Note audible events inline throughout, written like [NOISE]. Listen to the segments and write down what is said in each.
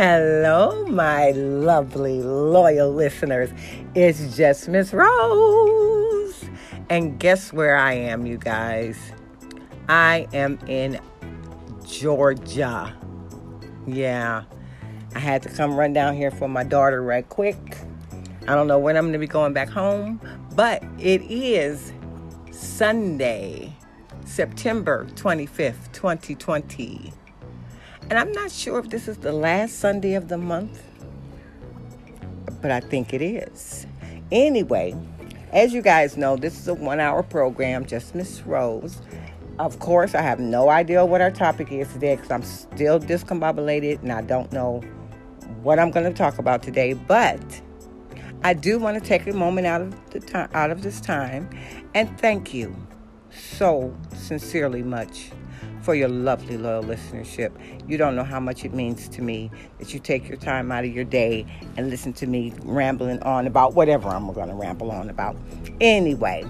Hello, my lovely, loyal listeners. It's just Miss Rose. And guess where I am, you guys? I am in Georgia. Yeah. I had to come run down here for my daughter right quick. I don't know when I'm going to be going back home, but it is Sunday, September 25th, 2020. And I'm not sure if this is the last Sunday of the month, but I think it is. Anyway, as you guys know, this is a one hour program, just Miss Rose. Of course, I have no idea what our topic is today because I'm still discombobulated and I don't know what I'm going to talk about today. But I do want to take a moment out of the time, out of this time, and thank you so sincerely much for your lovely, loyal listenership. You don't know how much it means to me that you take your time out of your day and listen to me rambling on about whatever I'm going to ramble on about. Anyway,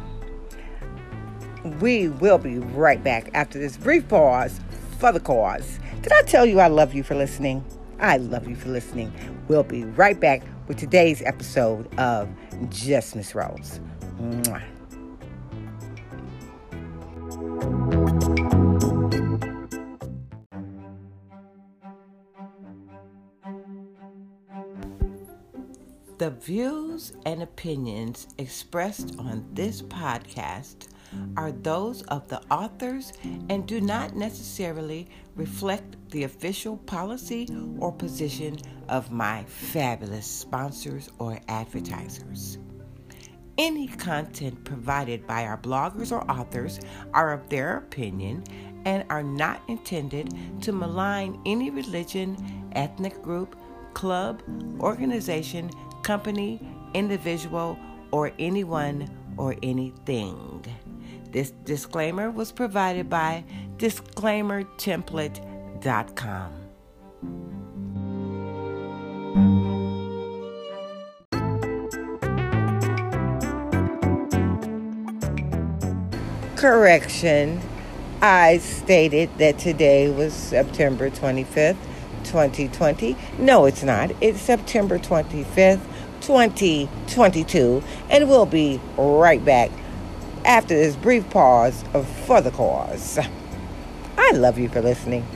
we will be right back after this brief pause for the cause. Did I tell you I love you for listening? I love you for listening. We'll be right back with today's episode of Just Miss Rose. Mwah. The views and opinions expressed on this podcast are those of the authors and do not necessarily reflect the official policy or position of my fabulous sponsors or advertisers. Any content provided by our bloggers or authors are of their opinion and are not intended to malign any religion, ethnic group, club, organization, company, individual, or anyone or anything. This disclaimer was provided by disclaimertemplate.com. Correction. I stated that today was September 25th, 2020. No, it's not. It's September 25th, 2022. And we'll be right back after this brief pause for the cause. I love you for listening.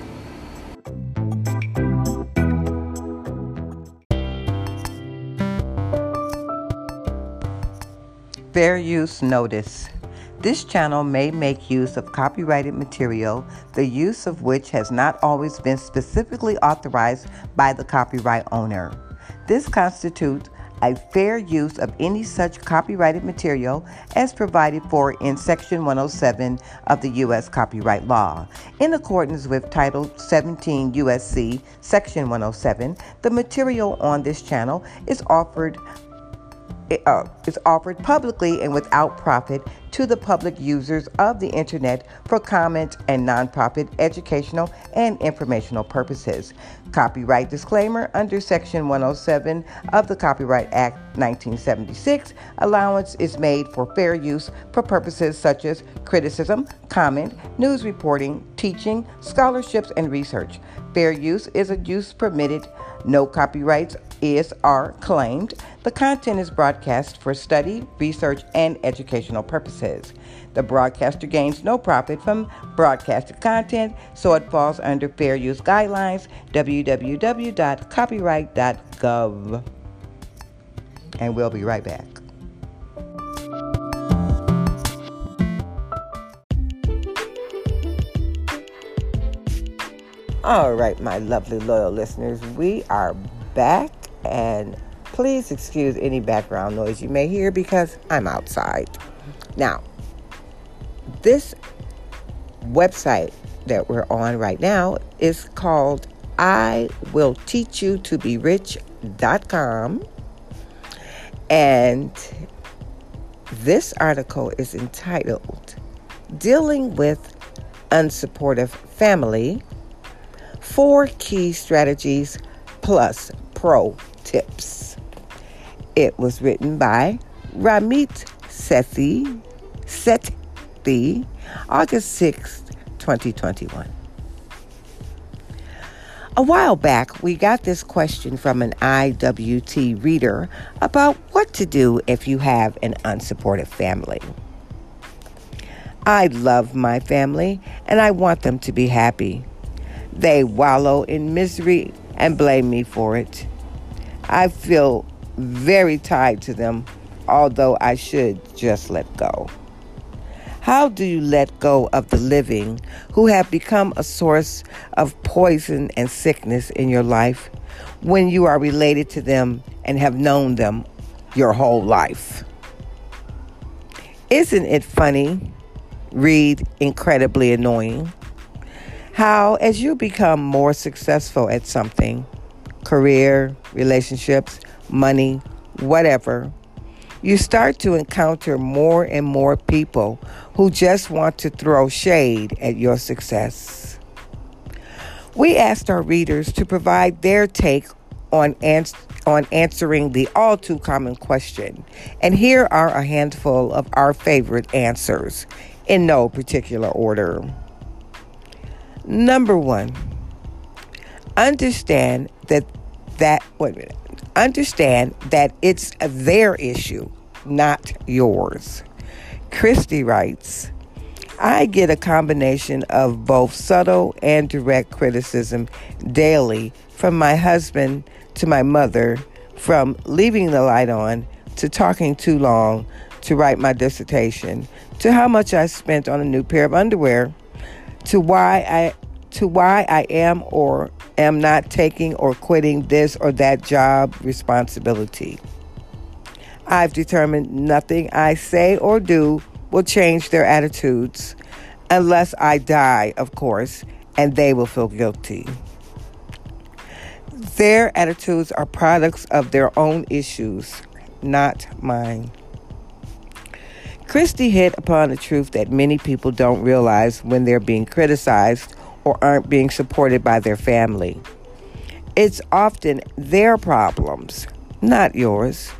Fair use notice. This channel may make use of copyrighted material, the use of which has not always been specifically authorized by the copyright owner. This constitutes a fair use of any such copyrighted material as provided for in Section 107 of the U.S. Copyright Law. In accordance with Title 17 U.S.C. Section 107, the material on this channel is offered uh, is offered publicly and without profit to the public users of the internet for comment and nonprofit educational and informational purposes. Copyright disclaimer under Section 107 of the Copyright Act 1976, allowance is made for fair use for purposes such as criticism, comment, news reporting, teaching, scholarships, and research. Fair use is a use permitted. No copyrights is are claimed. The content is broadcast for study, research, and educational purposes. The broadcaster gains no profit from broadcasted content, so it falls under fair use guidelines www.copyright.gov. And we'll be right back. All right, my lovely loyal listeners, we are back and please excuse any background noise you may hear because I'm outside. Now, this website that we're on right now is called I will teach you to be rich.com and this article is entitled Dealing with Unsupportive Family Four Key Strategies Plus Pro Tips. It was written by Ramit Sethi, Sethi, August 6, 2021. A while back, we got this question from an IWT reader about what to do if you have an unsupportive family. I love my family and I want them to be happy. They wallow in misery and blame me for it. I feel very tied to them, although I should just let go. How do you let go of the living who have become a source of poison and sickness in your life when you are related to them and have known them your whole life? Isn't it funny? Read incredibly annoying. How, as you become more successful at something, career, relationships, money, whatever, you start to encounter more and more people who just want to throw shade at your success. We asked our readers to provide their take on, ans- on answering the all too common question, and here are a handful of our favorite answers in no particular order. Number one, understand that that wait a minute understand that it's their issue, not yours. Christy writes, I get a combination of both subtle and direct criticism daily from my husband to my mother, from leaving the light on to talking too long to write my dissertation, to how much I spent on a new pair of underwear, to why I to why I am or am not taking or quitting this or that job responsibility. I've determined nothing I say or do will change their attitudes unless I die, of course, and they will feel guilty. Their attitudes are products of their own issues, not mine. Christy hit upon a truth that many people don't realize when they're being criticized or aren't being supported by their family. It's often their problems, not yours.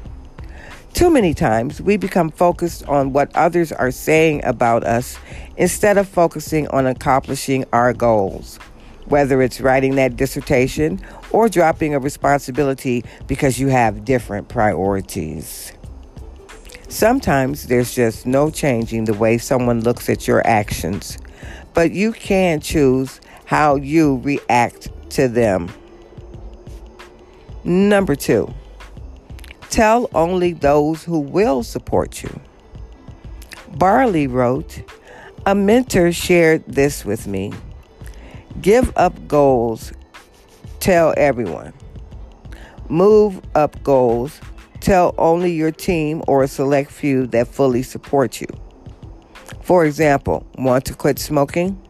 Too many times we become focused on what others are saying about us instead of focusing on accomplishing our goals, whether it's writing that dissertation or dropping a responsibility because you have different priorities. Sometimes there's just no changing the way someone looks at your actions but you can choose how you react to them. Number two, tell only those who will support you. Barley wrote, A mentor shared this with me. Give up goals, tell everyone. Move up goals, tell only your team or a select few that fully support you. For example, want to quit smoking?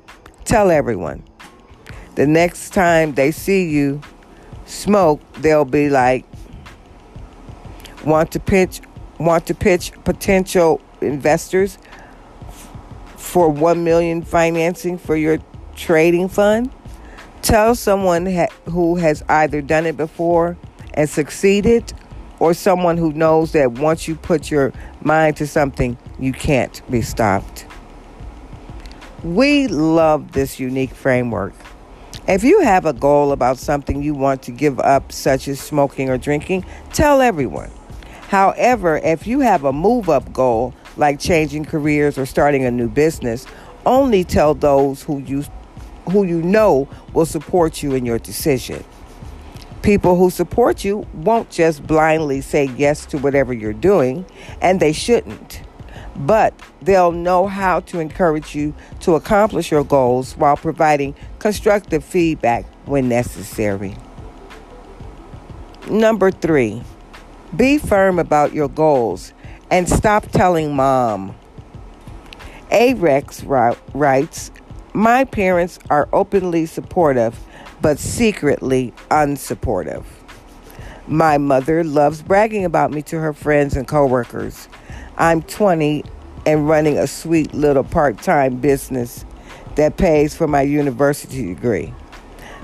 Tell everyone. The next time they see you smoke, they'll be like, want to pitch want to pitch potential investors for 1 million financing for your trading fund? Tell someone ha- who has either done it before and succeeded or someone who knows that once you put your mind to something, you can't be stopped. We love this unique framework. If you have a goal about something you want to give up, such as smoking or drinking, tell everyone. However, if you have a move up goal, like changing careers or starting a new business, only tell those who you, who you know will support you in your decision. People who support you won't just blindly say yes to whatever you're doing, and they shouldn't. But they'll know how to encourage you to accomplish your goals while providing constructive feedback when necessary. Number three, be firm about your goals and stop telling mom. A Rex writes, My parents are openly supportive but secretly unsupportive. My mother loves bragging about me to her friends and coworkers. I'm 20 and running a sweet little part time business that pays for my university degree.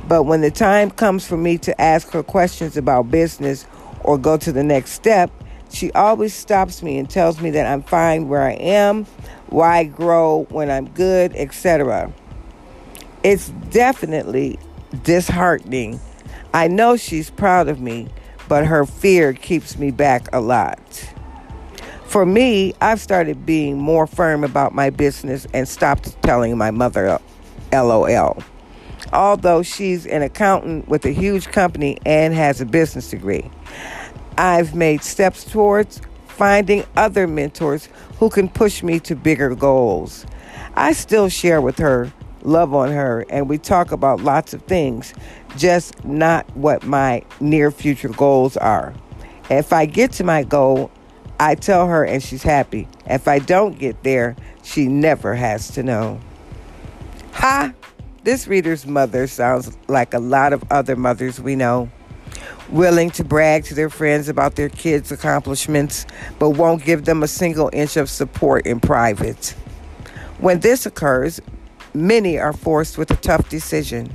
But when the time comes for me to ask her questions about business or go to the next step, she always stops me and tells me that I'm fine where I am, why grow when I'm good, etc. It's definitely disheartening. I know she's proud of me, but her fear keeps me back a lot. For me, I've started being more firm about my business and stopped telling my mother LOL. Although she's an accountant with a huge company and has a business degree, I've made steps towards finding other mentors who can push me to bigger goals. I still share with her, love on her, and we talk about lots of things, just not what my near future goals are. If I get to my goal, I tell her and she's happy. If I don't get there, she never has to know. Ha! This reader's mother sounds like a lot of other mothers we know. Willing to brag to their friends about their kids' accomplishments, but won't give them a single inch of support in private. When this occurs, many are forced with a tough decision.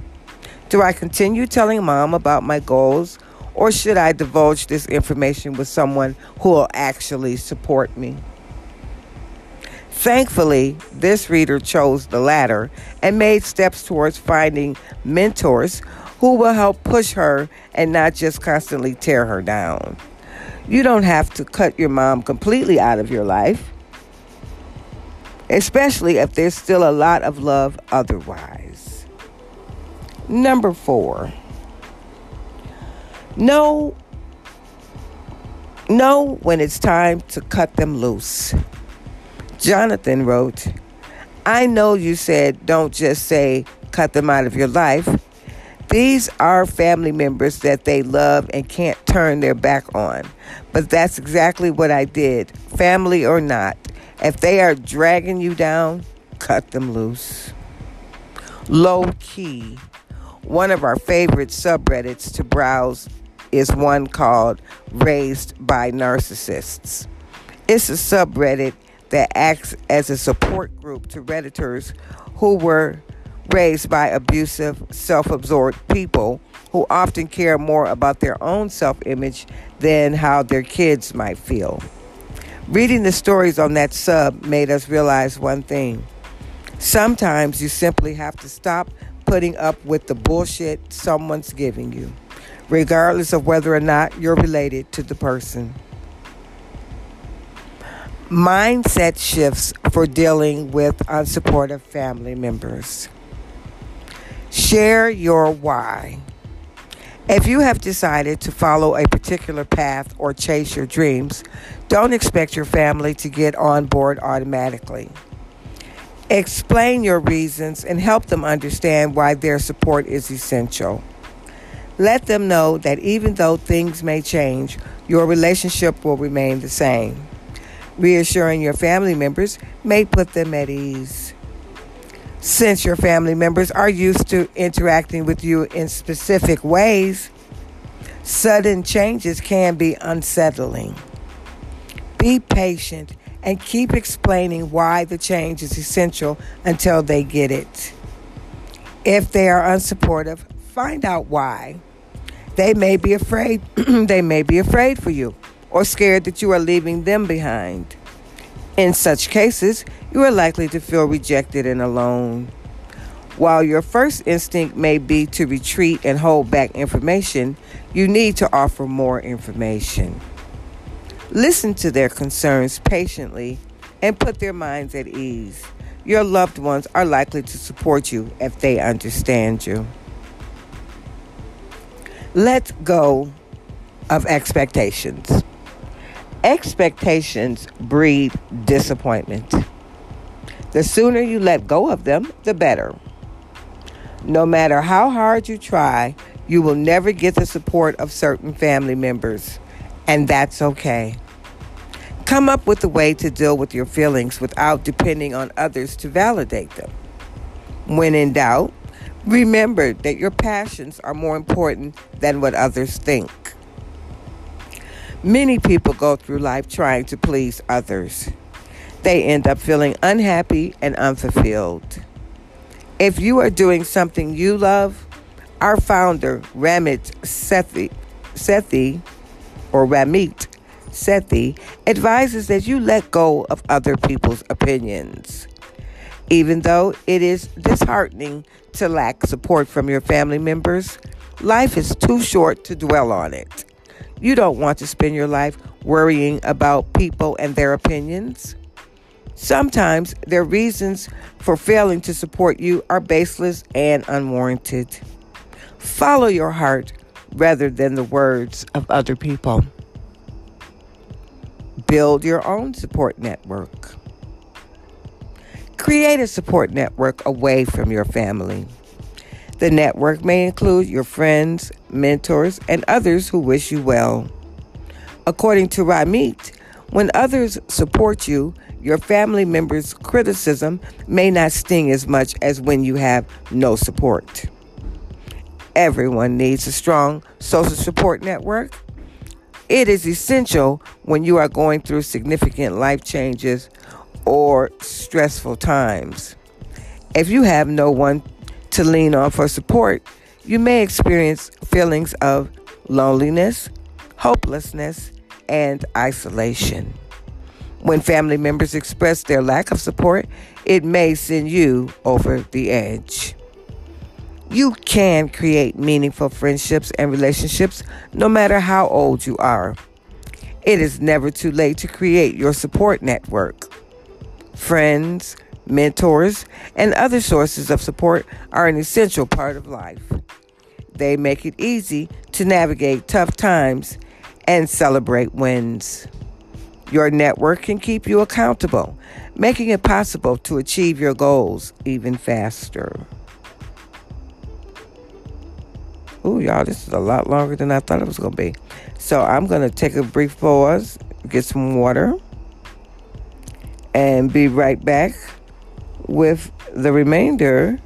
Do I continue telling mom about my goals or should I divulge this information with someone who will actually support me? Thankfully, this reader chose the latter and made steps towards finding mentors who will help push her and not just constantly tear her down. You don't have to cut your mom completely out of your life, especially if there's still a lot of love otherwise. Number four. Know, know when it's time to cut them loose. Jonathan wrote, I know you said don't just say cut them out of your life. These are family members that they love and can't turn their back on. But that's exactly what I did, family or not. If they are dragging you down, cut them loose. Low key. One of our favorite subreddits to browse is one called Raised by Narcissists. It's a subreddit that acts as a support group to Redditors who were raised by abusive, self absorbed people who often care more about their own self image than how their kids might feel. Reading the stories on that sub made us realize one thing. Sometimes you simply have to stop putting up with the bullshit someone's giving you regardless of whether or not you're related to the person. Mindset shifts for dealing with unsupportive family members. Share your why. If you have decided to follow a particular path or chase your dreams, don't expect your family to get on board automatically. Explain your reasons and help them understand why their support is essential. Let them know that even though things may change, your relationship will remain the same. Reassuring your family members may put them at ease. Since your family members are used to interacting with you in specific ways, sudden changes can be unsettling. Be patient and keep explaining why the change is essential until they get it. If they are unsupportive, Find out why. They may be afraid, [CLEARS THROAT] they may be afraid for you or scared that you are leaving them behind. In such cases, you are likely to feel rejected and alone. While your first instinct may be to retreat and hold back information, you need to offer more information. Listen to their concerns patiently and put their minds at ease. Your loved ones are likely to support you if they understand you. Let go of expectations. Expectations breed disappointment. The sooner you let go of them, the better. No matter how hard you try, you will never get the support of certain family members, and that's okay. Come up with a way to deal with your feelings without depending on others to validate them. When in doubt, Remember that your passions are more important than what others think. Many people go through life trying to please others. They end up feeling unhappy and unfulfilled. If you are doing something you love, our founder, Ramit Sethi, Sethi or Ramit Sethi, advises that you let go of other people's opinions. Even though it is disheartening to lack support from your family members, life is too short to dwell on it. You don't want to spend your life worrying about people and their opinions. Sometimes their reasons for failing to support you are baseless and unwarranted. Follow your heart rather than the words of other people. Build your own support network. Create a support network away from your family. The network may include your friends, mentors, and others who wish you well. According to Ramit, when others support you, your family members' criticism may not sting as much as when you have no support. Everyone needs a strong social support network. It is essential when you are going through significant life changes or stressful times. If you have no one to lean on for support, you may experience feelings of loneliness, hopelessness, and isolation. When family members express their lack of support, it may send you over the edge. You can create meaningful friendships and relationships no matter how old you are. It is never too late to create your support network. Friends, mentors, and other sources of support are an essential part of life. They make it easy to navigate tough times and celebrate wins. Your network can keep you accountable, making it possible to achieve your goals even faster. Ooh, y'all, this is a lot longer than I thought it was going to be. So I'm going to take a brief pause, get some water, and be right back with the remainder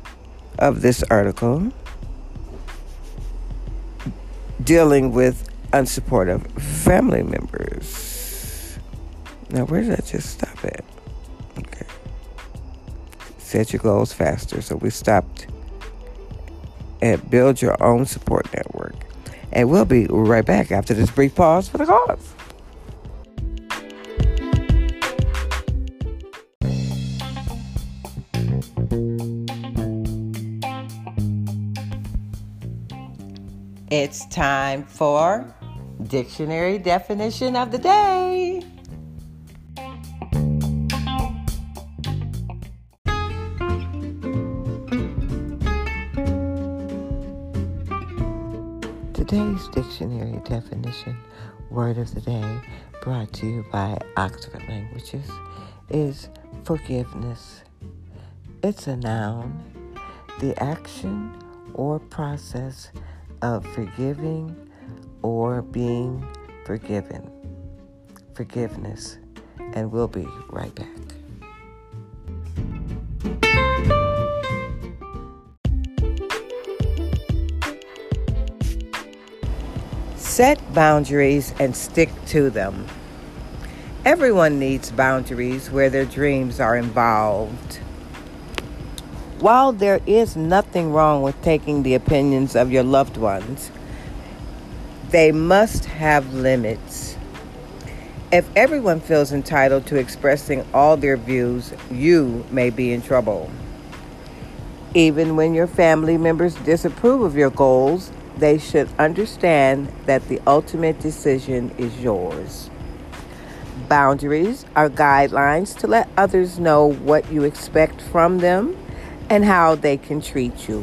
of this article dealing with unsupportive family members. Now, where did I just stop at? Okay. Set your goals faster. So we stopped at build your own support network. And we'll be right back after this brief pause for the cause. It's time for dictionary definition of the day. Today's dictionary definition word of the day brought to you by Oxford Languages is forgiveness. It's a noun, the action or process of forgiving or being forgiven. Forgiveness. And we'll be right back. Set boundaries and stick to them. Everyone needs boundaries where their dreams are involved. While there is nothing wrong with taking the opinions of your loved ones, they must have limits. If everyone feels entitled to expressing all their views, you may be in trouble. Even when your family members disapprove of your goals, they should understand that the ultimate decision is yours. Boundaries are guidelines to let others know what you expect from them and how they can treat you.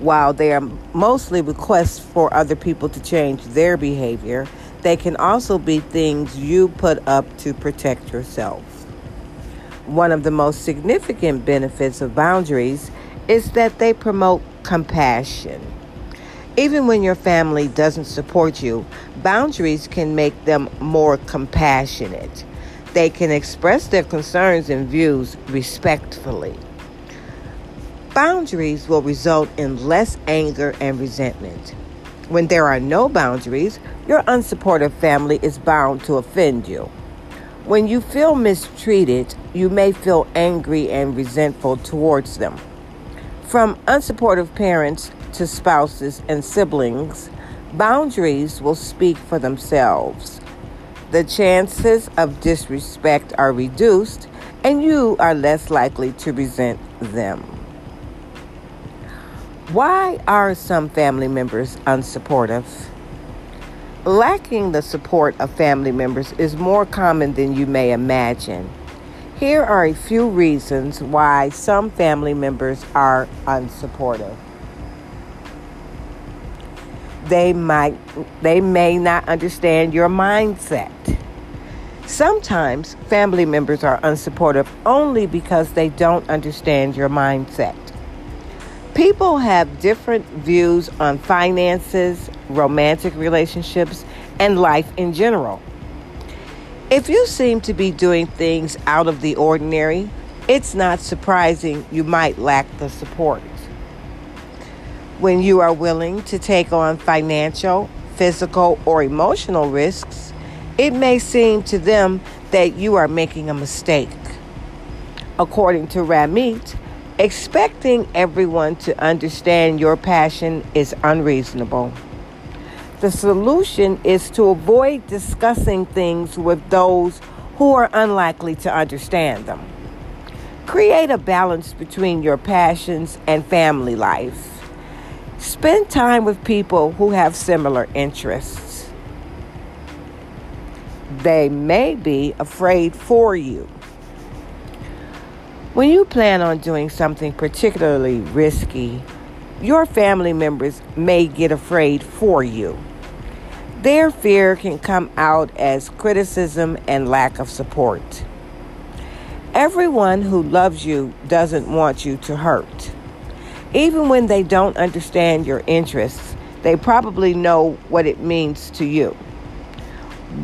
While they are mostly requests for other people to change their behavior, they can also be things you put up to protect yourself. One of the most significant benefits of boundaries is that they promote compassion. Even when your family doesn't support you, boundaries can make them more compassionate. They can express their concerns and views respectfully. Boundaries will result in less anger and resentment. When there are no boundaries, your unsupportive family is bound to offend you. When you feel mistreated, you may feel angry and resentful towards them. From unsupportive parents to spouses and siblings, boundaries will speak for themselves. The chances of disrespect are reduced, and you are less likely to resent them. Why are some family members unsupportive? Lacking the support of family members is more common than you may imagine. Here are a few reasons why some family members are unsupportive. They might they may not understand your mindset. Sometimes family members are unsupportive only because they don't understand your mindset. People have different views on finances, romantic relationships, and life in general. If you seem to be doing things out of the ordinary, it's not surprising you might lack the support. When you are willing to take on financial, physical, or emotional risks, it may seem to them that you are making a mistake. According to Ramit, Expecting everyone to understand your passion is unreasonable. The solution is to avoid discussing things with those who are unlikely to understand them. Create a balance between your passions and family life. Spend time with people who have similar interests. They may be afraid for you. When you plan on doing something particularly risky, your family members may get afraid for you. Their fear can come out as criticism and lack of support. Everyone who loves you doesn't want you to hurt. Even when they don't understand your interests, they probably know what it means to you.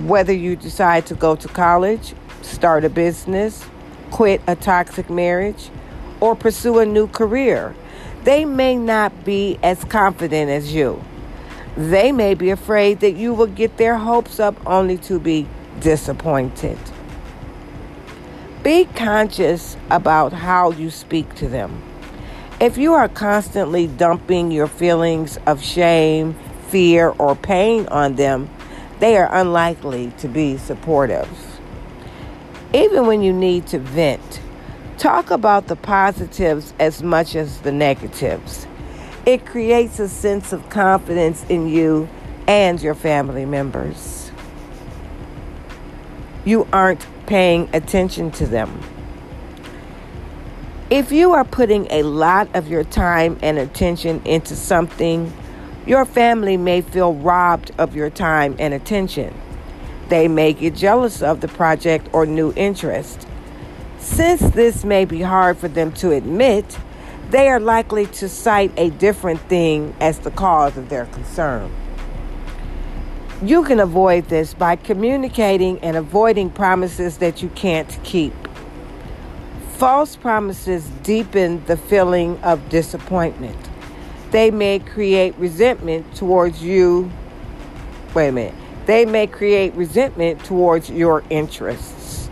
Whether you decide to go to college, start a business, quit a toxic marriage, or pursue a new career. They may not be as confident as you. They may be afraid that you will get their hopes up only to be disappointed. Be conscious about how you speak to them. If you are constantly dumping your feelings of shame, fear, or pain on them, they are unlikely to be supportive even when you need to vent, talk about the positives as much as the negatives. It creates a sense of confidence in you and your family members. You aren't paying attention to them. If you are putting a lot of your time and attention into something, your family may feel robbed of your time and attention. They may get jealous of the project or new interest. Since this may be hard for them to admit, they are likely to cite a different thing as the cause of their concern. You can avoid this by communicating and avoiding promises that you can't keep. False promises deepen the feeling of disappointment. They may create resentment towards you. Wait a minute they may create resentment towards your interests.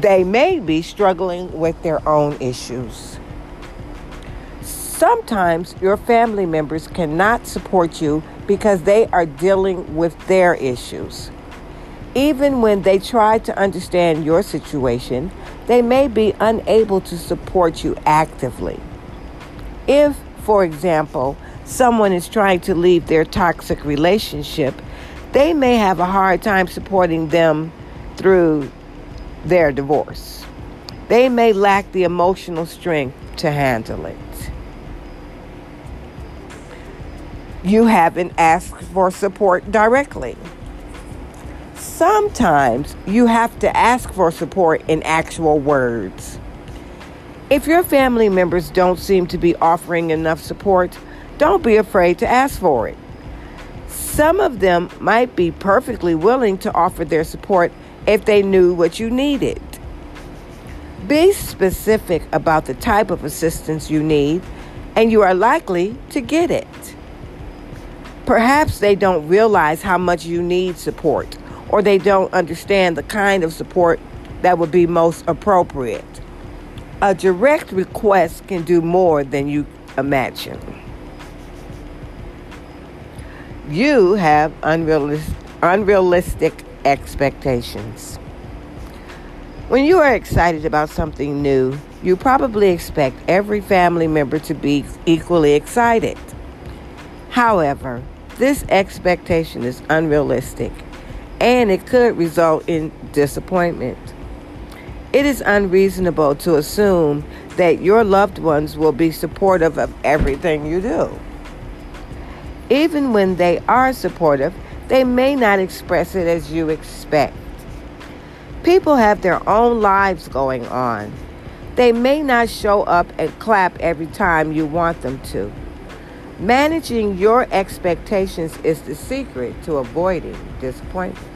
They may be struggling with their own issues. Sometimes your family members cannot support you because they are dealing with their issues. Even when they try to understand your situation, they may be unable to support you actively. If, for example, someone is trying to leave their toxic relationship, they may have a hard time supporting them through their divorce. They may lack the emotional strength to handle it. You haven't asked for support directly. Sometimes you have to ask for support in actual words. If your family members don't seem to be offering enough support, don't be afraid to ask for it. Some of them might be perfectly willing to offer their support if they knew what you needed. Be specific about the type of assistance you need, and you are likely to get it. Perhaps they don't realize how much you need support, or they don't understand the kind of support that would be most appropriate. A direct request can do more than you imagine you have unrealistic, unrealistic expectations. When you are excited about something new, you probably expect every family member to be equally excited. However, this expectation is unrealistic and it could result in disappointment. It is unreasonable to assume that your loved ones will be supportive of everything you do. Even when they are supportive, they may not express it as you expect. People have their own lives going on. They may not show up and clap every time you want them to. Managing your expectations is the secret to avoiding disappointment.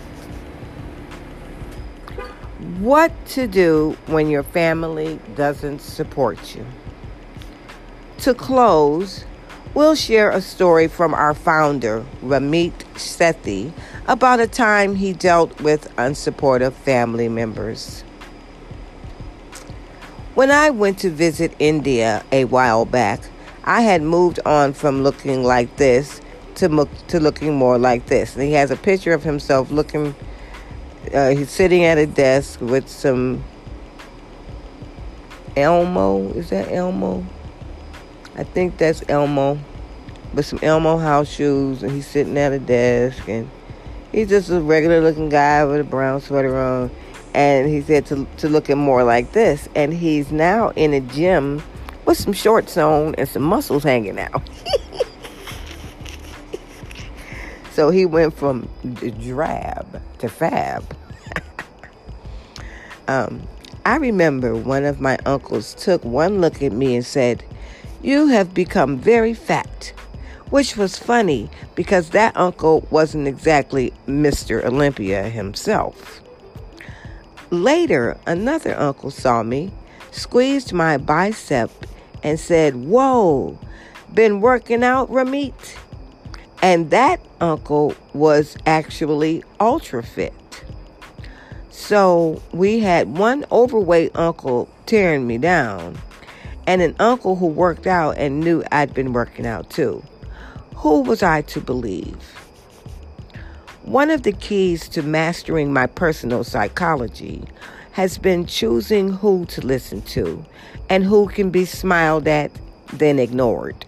What to do when your family doesn't support you. To close, we'll share a story from our founder, Ramit Sethi, about a time he dealt with unsupportive family members. When I went to visit India a while back, I had moved on from looking like this to, to looking more like this. And he has a picture of himself looking, uh, he's sitting at a desk with some Elmo. Is that Elmo? I think that's Elmo. With some Elmo house shoes, and he's sitting at a desk, and he's just a regular looking guy with a brown sweater on. And he said to, to look at more like this. And he's now in a gym with some shorts on and some muscles hanging out. [LAUGHS] so he went from drab to fab. [LAUGHS] um, I remember one of my uncles took one look at me and said, You have become very fat. Which was funny because that uncle wasn't exactly Mr. Olympia himself. Later, another uncle saw me, squeezed my bicep, and said, Whoa, been working out, Ramit? And that uncle was actually ultra fit. So we had one overweight uncle tearing me down, and an uncle who worked out and knew I'd been working out too. Who was I to believe? One of the keys to mastering my personal psychology has been choosing who to listen to and who can be smiled at, then ignored.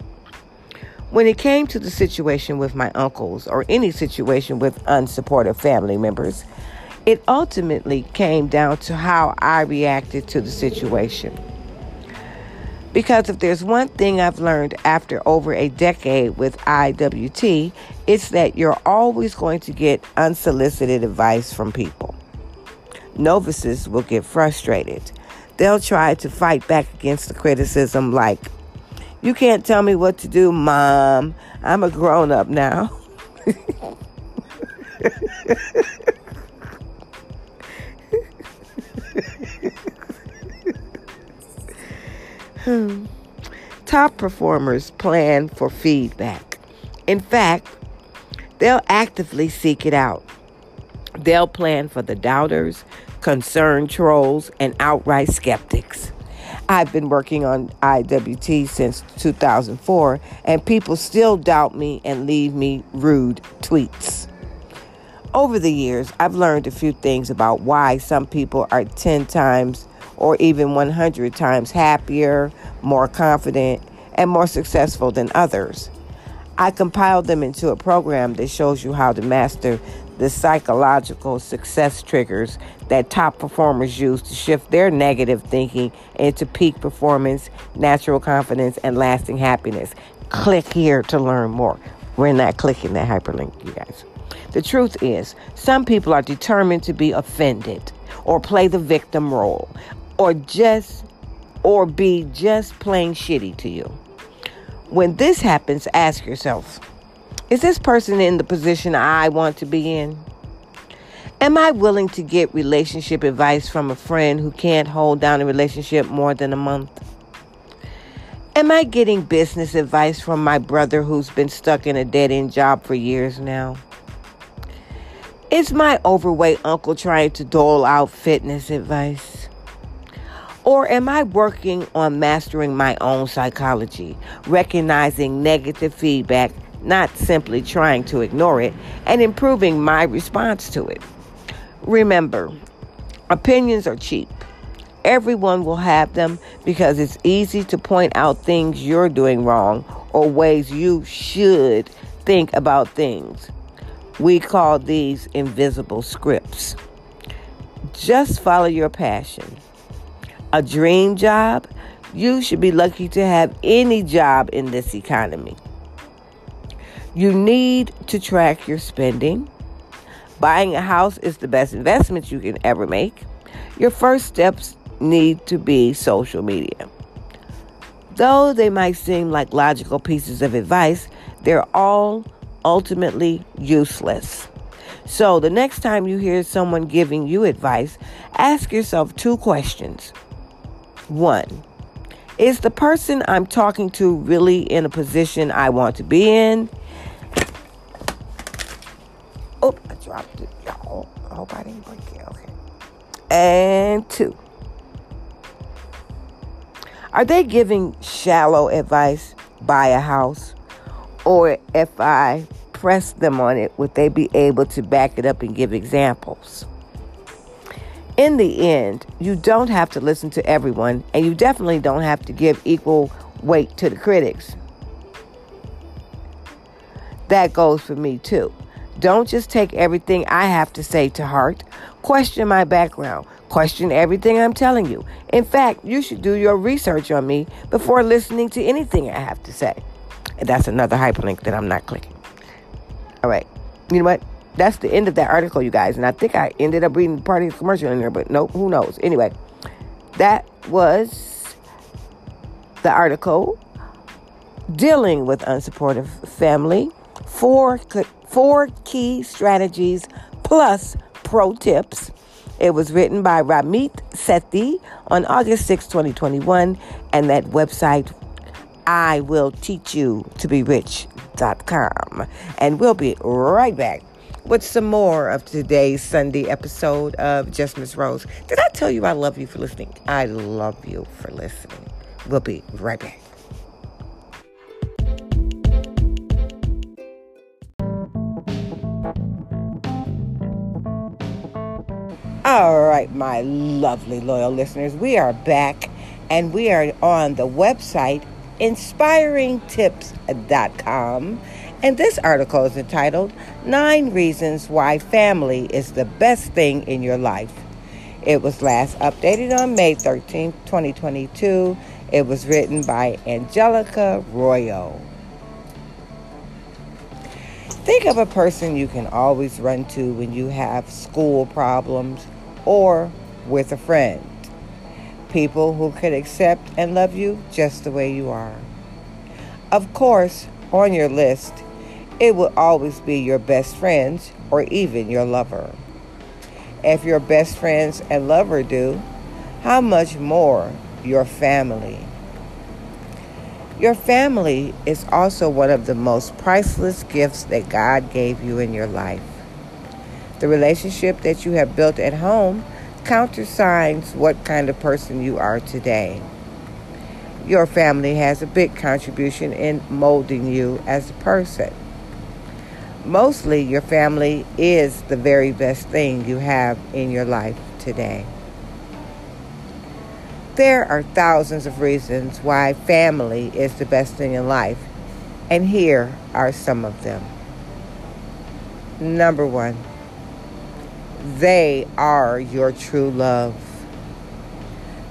When it came to the situation with my uncles or any situation with unsupportive family members, it ultimately came down to how I reacted to the situation. Because if there's one thing I've learned after over a decade with IWT, it's that you're always going to get unsolicited advice from people novices will get frustrated. They'll try to fight back against the criticism, like, You can't tell me what to do, Mom. I'm a grown up now. [LAUGHS] Hmm. Top performers plan for feedback. In fact, they'll actively seek it out. They'll plan for the doubters, concerned trolls, and outright skeptics. I've been working on IWT since 2004, and people still doubt me and leave me rude tweets. Over the years, I've learned a few things about why some people are 10 times or even 100 times happier, more confident, and more successful than others. I compiled them into a program that shows you how to master the psychological success triggers that top performers use to shift their negative thinking into peak performance, natural confidence, and lasting happiness. Click here to learn more. We're not clicking that hyperlink, you guys. The truth is, some people are determined to be offended or play the victim role or just or be just plain shitty to you. When this happens, ask yourself, is this person in the position I want to be in? Am I willing to get relationship advice from a friend who can't hold down a relationship more than a month? Am I getting business advice from my brother who's been stuck in a dead end job for years now? Is my overweight uncle trying to dole out fitness advice? Or am I working on mastering my own psychology, recognizing negative feedback not simply trying to ignore it, and improving my response to it. Remember, Opinions are cheap. Everyone will have them because it's easy to point out things you're doing wrong or ways you should think about things. We call these invisible scripts. Just follow your passion. A dream job? You should be lucky to have any job in this economy. You need to track your spending. Buying a house is the best investment you can ever make. Your first steps need to be social media. Though they might seem like logical pieces of advice, they're all ultimately useless. So, the next time you hear someone giving you advice, ask yourself two questions. One, is the person I'm talking to really in a position I want to be in? Oh, I dropped it. Y'all. I hope I didn't break it. Okay. And two, are they giving shallow advice? Buy a house? Or if I press them on it, would they be able to back it up and give examples? In the end, you don't have to listen to everyone, and you definitely don't have to give equal weight to the critics. That goes for me too. Don't just take everything I have to say to heart. Question my background. Question everything I'm telling you. In fact, you should do your research on me before listening to anything I have to say. And that's another hyperlink that I'm not clicking. All right. You know what? That's the end of that article, you guys. And I think I ended up reading part of the commercial in there, but nope, who knows? Anyway, that was the article dealing with unsupportive family. Four, four key strategies plus pro tips it was written by Ramit Sethi on August 6, 2021, and that website, I will teach you to be rich.com. And we'll be right back with some more of today's Sunday episode of Just Miss Rose. Did I tell you I love you for listening? I love you for listening. We'll be right back. All right, my lovely loyal listeners, we are back and we are on the website inspiringtips.com. And this article is entitled Nine Reasons Why Family is the Best Thing in Your Life. It was last updated on May 13, 2022. It was written by Angelica Royo. Think of a person you can always run to when you have school problems or with a friend. People who can accept and love you just the way you are. Of course, on your list, it will always be your best friends or even your lover. If your best friends and lover do, how much more your family? Your family is also one of the most priceless gifts that God gave you in your life. The relationship that you have built at home countersigns what kind of person you are today. Your family has a big contribution in molding you as a person. Mostly, your family is the very best thing you have in your life today. There are thousands of reasons why family is the best thing in life, and here are some of them. Number one, they are your true love.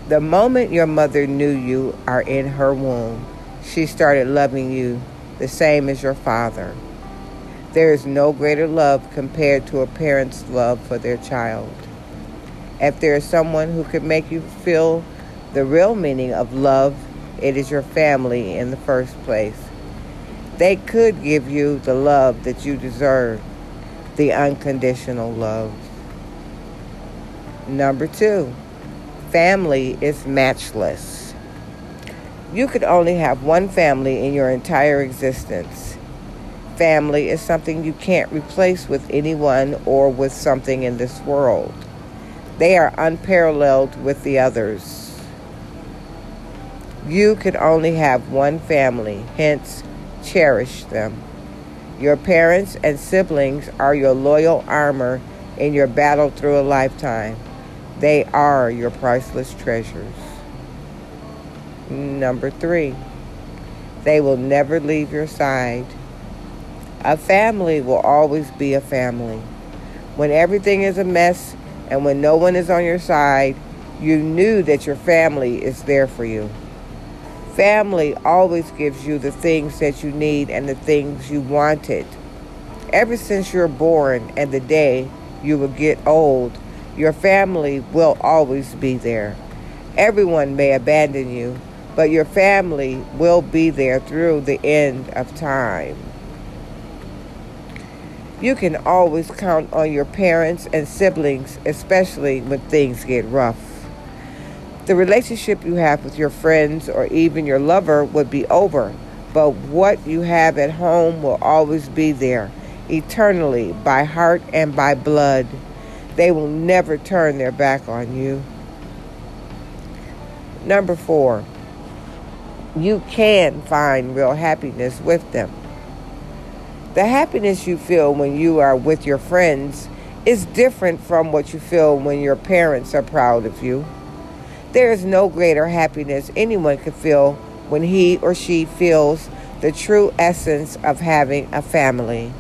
The moment your mother knew you are in her womb, she started loving you the same as your father. There is no greater love compared to a parent's love for their child. If there is someone who could make you feel the real meaning of love, it is your family in the first place. They could give you the love that you deserve, the unconditional love. Number two, family is matchless. You could only have one family in your entire existence. Family is something you can't replace with anyone or with something in this world. They are unparalleled with the others. You could only have one family, hence, cherish them. Your parents and siblings are your loyal armor in your battle through a lifetime. They are your priceless treasures. Number three, they will never leave your side. A family will always be a family. When everything is a mess and when no one is on your side, you knew that your family is there for you. Family always gives you the things that you need and the things you wanted. Ever since you're born and the day you will get old, your family will always be there. Everyone may abandon you, but your family will be there through the end of time. You can always count on your parents and siblings, especially when things get rough. The relationship you have with your friends or even your lover would be over, but what you have at home will always be there, eternally, by heart and by blood. They will never turn their back on you. Number four, you can find real happiness with them. The happiness you feel when you are with your friends is different from what you feel when your parents are proud of you. There is no greater happiness anyone can feel when he or she feels the true essence of having a family.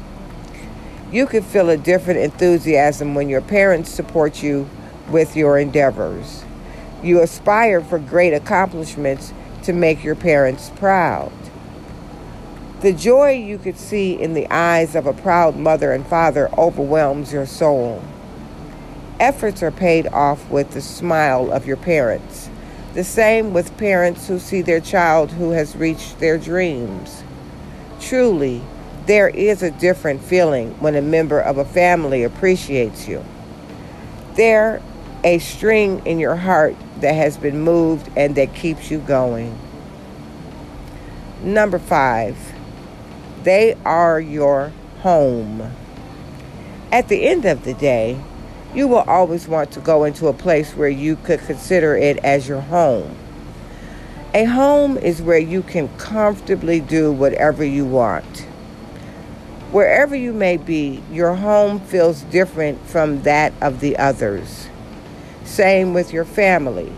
You can feel a different enthusiasm when your parents support you with your endeavors. You aspire for great accomplishments to make your parents proud. The joy you could see in the eyes of a proud mother and father overwhelms your soul. Efforts are paid off with the smile of your parents. The same with parents who see their child who has reached their dreams. Truly, there is a different feeling when a member of a family appreciates you. There a string in your heart that has been moved and that keeps you going. Number five, they are your home. At the end of the day, you will always want to go into a place where you could consider it as your home. A home is where you can comfortably do whatever you want. Wherever you may be, your home feels different from that of the others. Same with your family.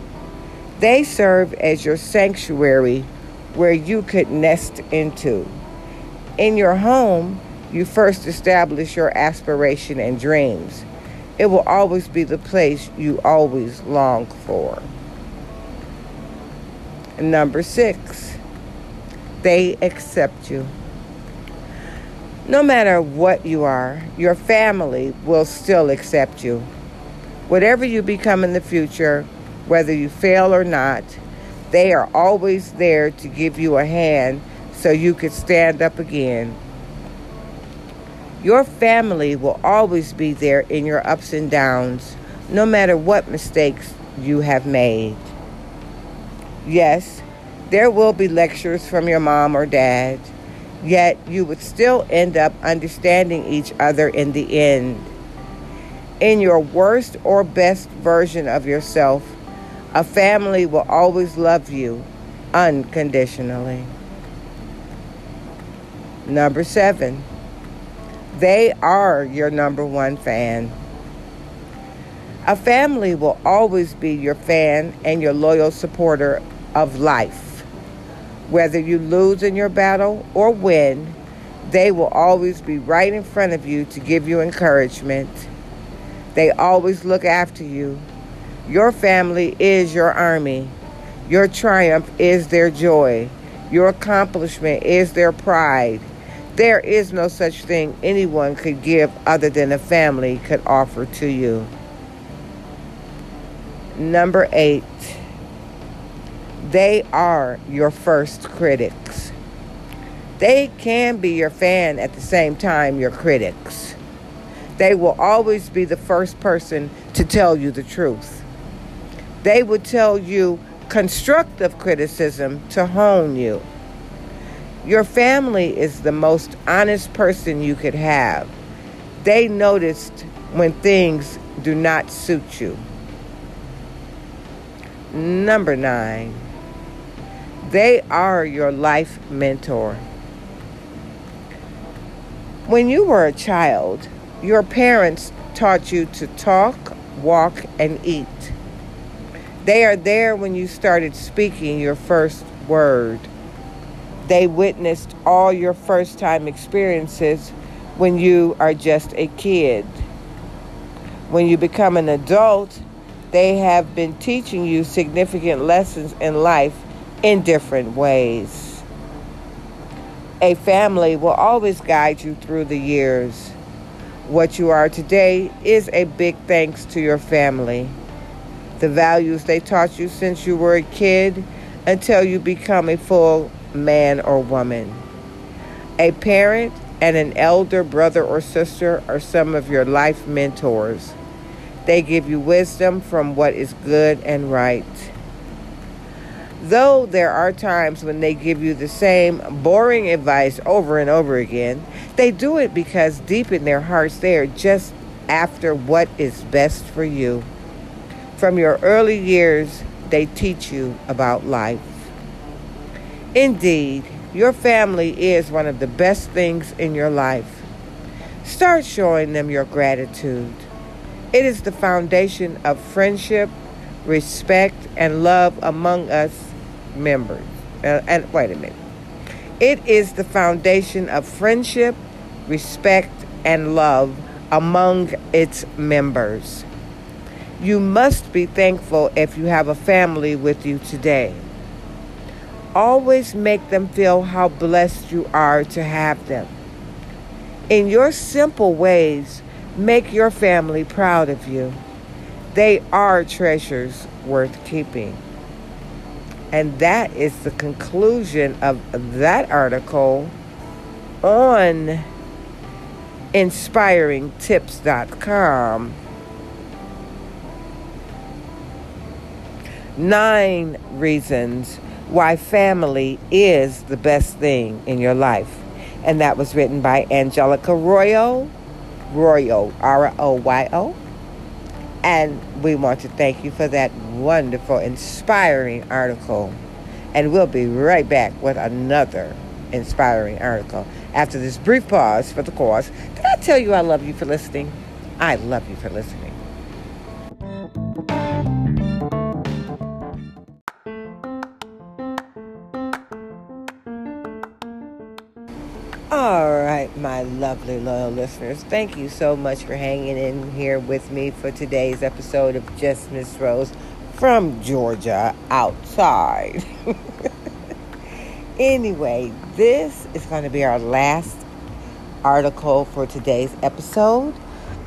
They serve as your sanctuary where you could nest into. In your home, you first establish your aspiration and dreams. It will always be the place you always long for. Number six, they accept you. No matter what you are, your family will still accept you. Whatever you become in the future, whether you fail or not, they are always there to give you a hand so you can stand up again. Your family will always be there in your ups and downs, no matter what mistakes you have made. Yes, there will be lectures from your mom or dad, yet you would still end up understanding each other in the end in your worst or best version of yourself, a family will always love you unconditionally. Number seven, they are your number one fan. A family will always be your fan and your loyal supporter of life. Whether you lose in your battle or win, they will always be right in front of you to give you encouragement they always look after you. Your family is your army. Your triumph is their joy. Your accomplishment is their pride. There is no such thing anyone could give other than a family could offer to you. Number eight, they are your first critics. They can be your fan at the same time, your critics they will always be the first person to tell you the truth. They will tell you constructive criticism to hone you. Your family is the most honest person you could have. They noticed when things do not suit you. Number nine, they are your life mentor. When you were a child, your parents taught you to talk, walk, and eat. They are there when you started speaking your first word. They witnessed all your first time experiences when you are just a kid. When you become an adult, they have been teaching you significant lessons in life in different ways. A family will always guide you through the years. What you are today is a big thanks to your family. The values they taught you since you were a kid until you become a full man or woman. A parent and an elder brother or sister are some of your life mentors. They give you wisdom from what is good and right. Though there are times when they give you the same boring advice over and over again, they do it because deep in their hearts they are just after what is best for you. From your early years, they teach you about life. Indeed, your family is one of the best things in your life. Start showing them your gratitude. It is the foundation of friendship, respect, and love among us members. Uh, and wait a minute. It is the foundation of friendship, respect, and love among its members. You must be thankful if you have a family with you today. Always make them feel how blessed you are to have them. In your simple ways, make your family proud of you. They are treasures worth keeping. And that is the conclusion of that article on inspiringtips.com. Nine reasons why family is the best thing in your life. And that was written by Angelica Royo, Royo, R O Y O. And we want to thank you for that wonderful, inspiring article. And we'll be right back with another inspiring article after this brief pause for the cause. Did I tell you I love you for listening? I love you for listening. Lovely loyal listeners, thank you so much for hanging in here with me for today's episode of Just Miss Rose from Georgia outside. [LAUGHS] anyway, this is going to be our last article for today's episode,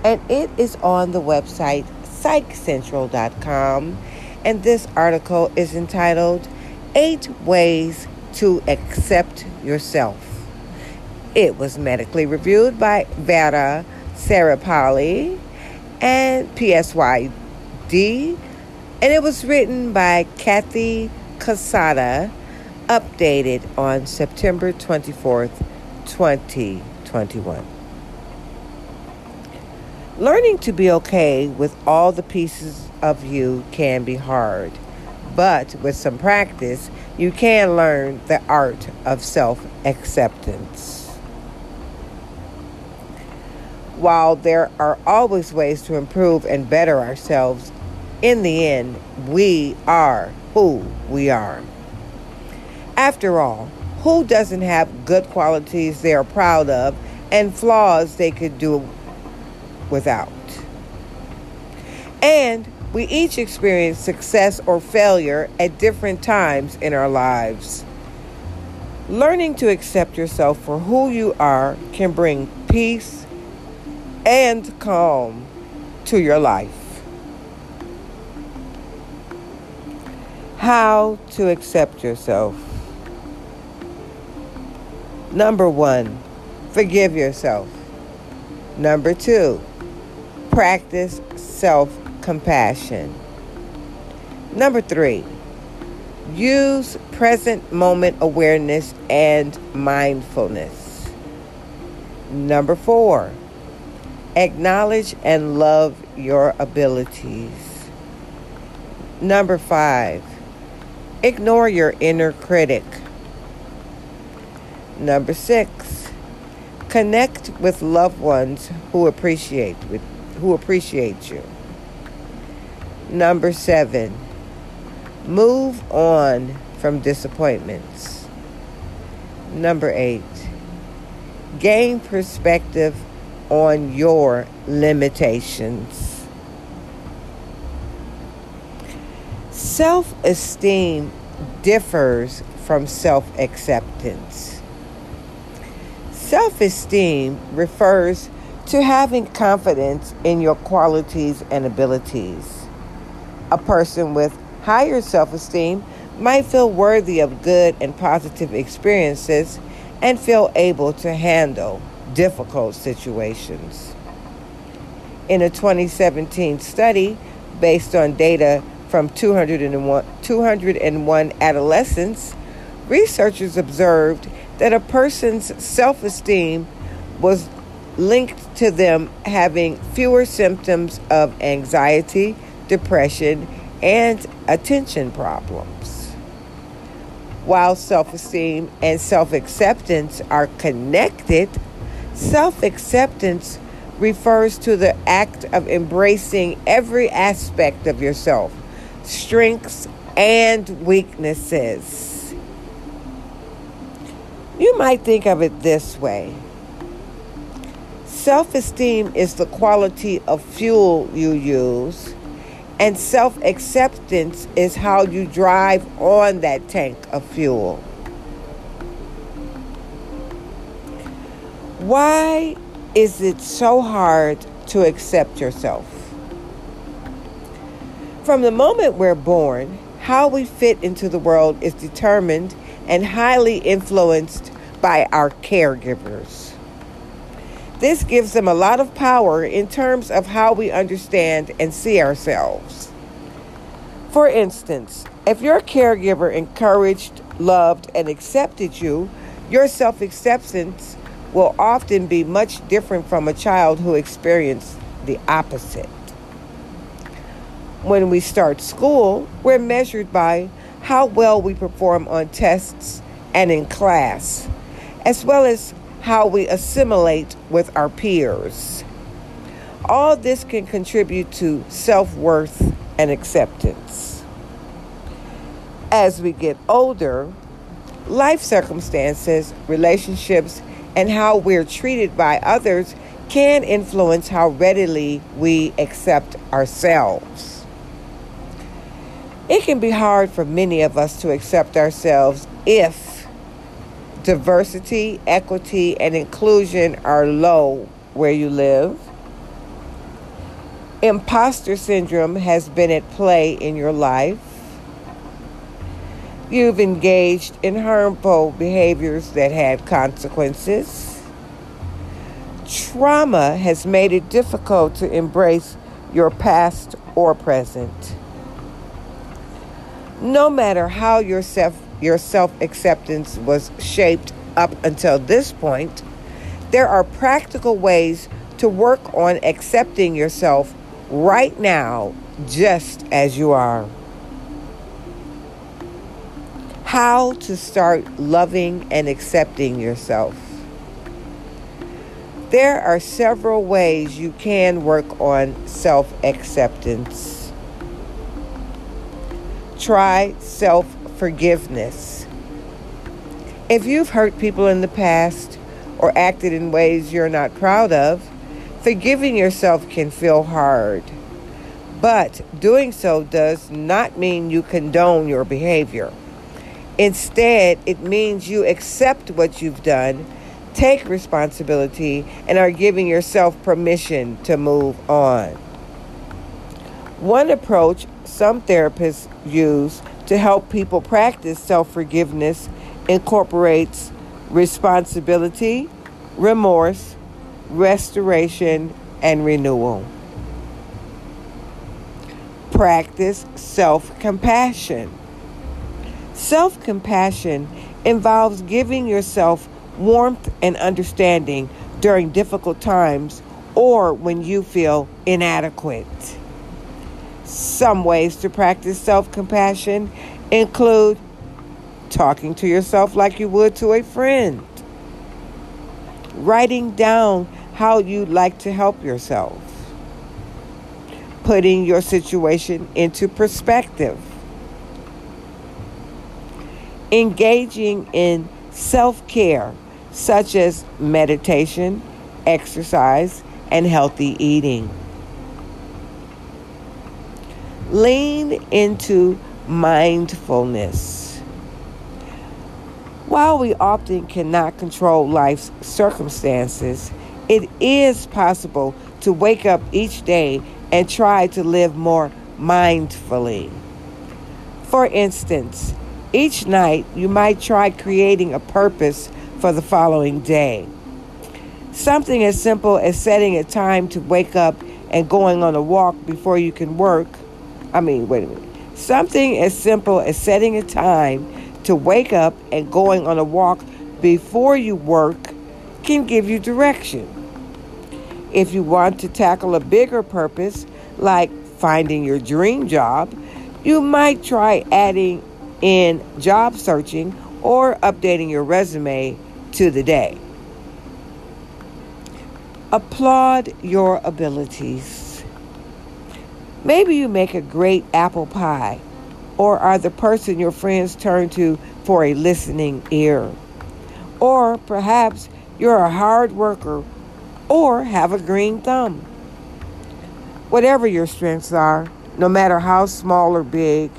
and it is on the website psychcentral.com. And this article is entitled Eight Ways to Accept Yourself. It was medically reviewed by Vara Saripalli and PSYD, and it was written by Cathy Cassata, updated on September 24th, 2021. Learning to be okay with all the pieces of you can be hard, but with some practice, you can learn the art of self acceptance. While there are always ways to improve and better ourselves, in the end, we are who we are. After all, who doesn't have good qualities they are proud of and flaws they could do without? And we each experience success or failure at different times in our lives. Learning to accept yourself for who you are can bring peace and calm to your life. How to accept yourself. Number one, forgive yourself. Number two, practice self compassion. Number three, use present moment awareness and mindfulness. Number four, Acknowledge and love your abilities. Number five, ignore your inner critic. Number six, connect with loved ones who appreciate with, who appreciate you. Number seven, move on from disappointments. Number eight, gain perspective on your limitations. Self esteem differs from self acceptance. Self esteem refers to having confidence in your qualities and abilities. A person with higher self esteem might feel worthy of good and positive experiences and feel able to handle difficult situations. In a 2017 study based on data from 201, 201 adolescents, researchers observed that a person's self esteem was linked to them having fewer symptoms of anxiety, depression, and attention problems. While self esteem and self acceptance are connected, self acceptance refers to the act of embracing every aspect of yourself, strengths and weaknesses. You might think of it this way self esteem is the quality of fuel you use and self acceptance is how you drive on that tank of fuel. Why is it so hard to accept yourself? From the moment we're born, how we fit into the world is determined and highly influenced by our caregivers. This gives them a lot of power in terms of how we understand and see ourselves. For instance, if your caregiver encouraged, loved, and accepted you, your self acceptance will often be much different from a child who experienced the opposite. When we start school, we're measured by how well we perform on tests and in class, as well as how we assimilate with our peers. All this can contribute to self worth and acceptance. As we get older, life circumstances, relationships, and how we're treated by others can influence how readily we accept ourselves. It can be hard for many of us to accept ourselves if diversity, equity, and inclusion are low where you live. Imposter syndrome has been at play in your life. You've engaged in harmful behaviors that had consequences. Trauma has made it difficult to embrace your past or present. No matter how your self your self acceptance was shaped up until this point, there are practical ways to work on accepting yourself right now, just as you are. How to start loving and accepting yourself. There are several ways you can work on self acceptance. Try self forgiveness. If you've hurt people in the past or acted in ways you're not proud of, forgiving yourself can feel hard. But doing so does not mean you condone your behavior. Instead, it means you accept what you've done, take responsibility, and are giving yourself permission to move on. One approach some therapists use to help people practice self forgiveness incorporates responsibility, remorse, restoration, and renewal. Practice self compassion. Self compassion involves giving yourself warmth and understanding during difficult times or when you feel inadequate. Some ways to practice self compassion include talking to yourself like you would to a friend, writing down how you'd like to help yourself, putting your situation into perspective. Engaging in self care, such as meditation, exercise, and healthy eating. Lean into mindfulness. While we often cannot control life's circumstances, it is possible to wake up each day and try to live more mindfully. For instance, each night you might try creating a purpose for the following day. Something as simple as setting a time to wake up and going on a walk before you can work. I mean, wait a minute. Something as simple as setting a time to wake up and going on a walk before you work can give you direction. If you want to tackle a bigger purpose, like finding your dream job, you might try adding in job searching or updating your resume to the day. Applaud your abilities. Maybe you make a great apple pie or are the person your friends turn to for a listening ear. Or perhaps you're a hard worker or have a green thumb. Whatever your strengths are, no matter how small or big,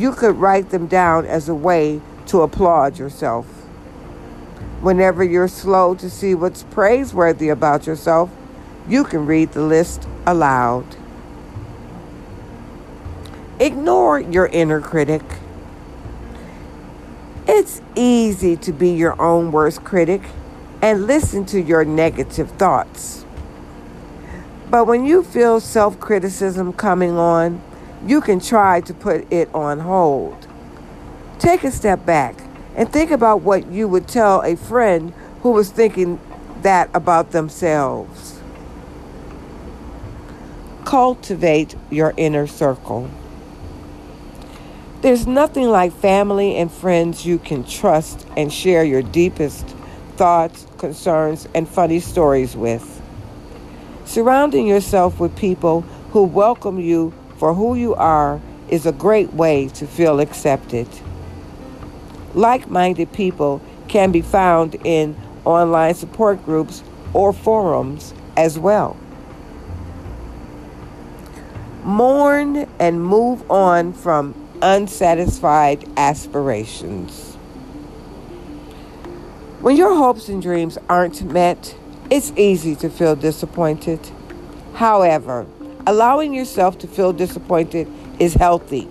you could write them down as a way to applaud yourself. Whenever you're slow to see what's praiseworthy about yourself, you can read the list aloud. Ignore your inner critic. It's easy to be your own worst critic and listen to your negative thoughts. But when you feel self criticism coming on, you can try to put it on hold. Take a step back and think about what you would tell a friend who was thinking that about themselves. Cultivate your inner circle. There's nothing like family and friends you can trust and share your deepest thoughts, concerns, and funny stories with. Surrounding yourself with people who welcome you for who you are is a great way to feel accepted. Like minded people can be found in online support groups or forums as well. Mourn and move on from unsatisfied aspirations. When your hopes and dreams aren't met, it's easy to feel disappointed. However, allowing yourself to feel disappointed is healthy.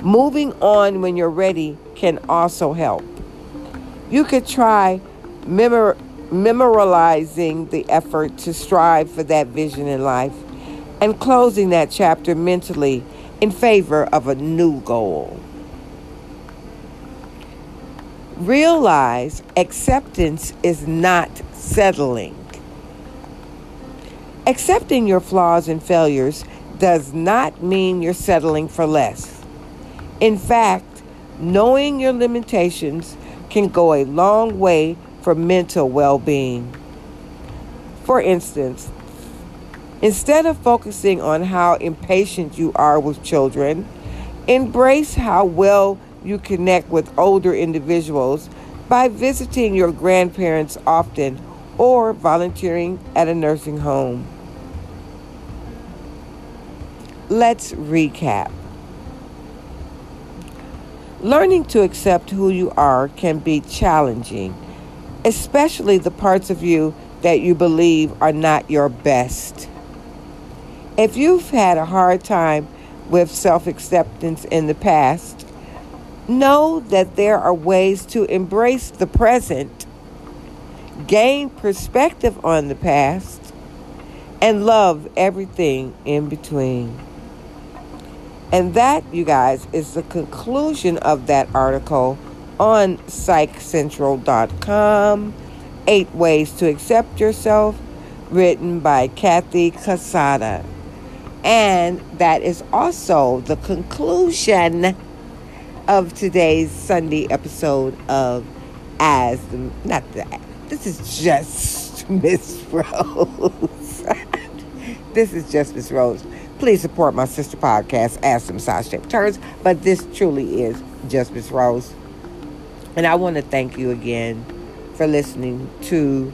Moving on when you're ready can also help. You could try memor- memorializing the effort to strive for that vision in life and closing that chapter mentally in favor of a new goal. Realize acceptance is not settling. Accepting your flaws and failures does not mean you're settling for less. In fact, knowing your limitations can go a long way for mental well being. For instance, Instead of focusing on how impatient you are with children, embrace how well you connect with older individuals by visiting your grandparents often or volunteering at a nursing home. Let's recap. Learning to accept who you are can be challenging, especially the parts of you that you believe are not your best. If you've had a hard time with self acceptance in the past, know that there are ways to embrace the present, gain perspective on the past, and love everything in between. And that, you guys, is the conclusion of that article on psychcentral.com Eight Ways to Accept Yourself, written by Cathy Cassata. And that is also the conclusion of today's Sunday episode of As the, not that, [LAUGHS] [LAUGHS] this is just Miss Rose. this is just Miss Rose. Please support my sister podcast, Ask Them Side Step Turns. But this truly is Just Miss Rose. And I want to thank you again for listening to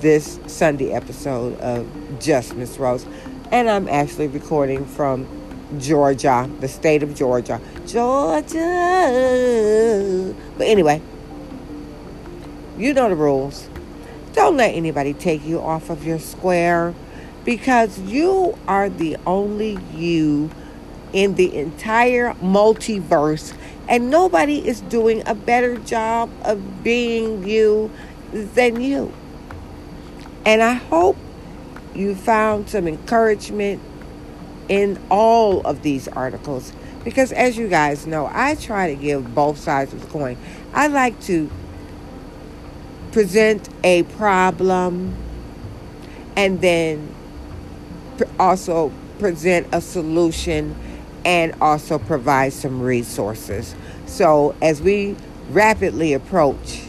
this Sunday episode of Just Miss Rose. And I'm actually recording from Georgia, the state of Georgia. Georgia. But anyway, you know the rules. Don't let anybody take you off of your square because you are the only you in the entire multiverse, and nobody is doing a better job of being you than you. And I hope you found some encouragement in all of these articles because, as you guys know, I try to give both sides of the coin. I like to present a problem and then also present a solution and also provide some resources. So, as we rapidly approach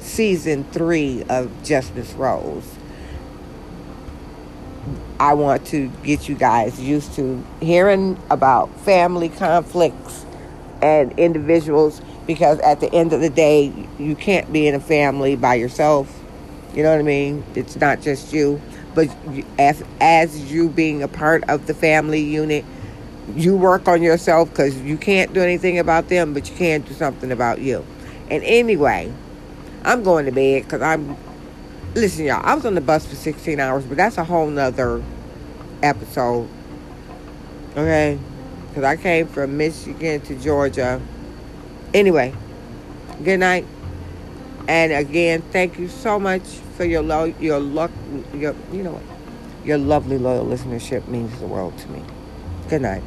season three of Justice Rose. I want to get you guys used to hearing about family conflicts and individuals because at the end of the day, you can't be in a family by yourself. You know what I mean? It's not just you, but as, as you being a part of the family unit, you work on yourself because you can't do anything about them, but you can do something about you. And anyway, I'm going to bed because I'm. Listen, y'all, I was on the bus for 16 hours, but that's a whole nother episode. Okay? Because I came from Michigan to Georgia. Anyway, good night. And again, thank you so much for your lo- your luck, your you know what, your lovely loyal listenership means the world to me. Good night.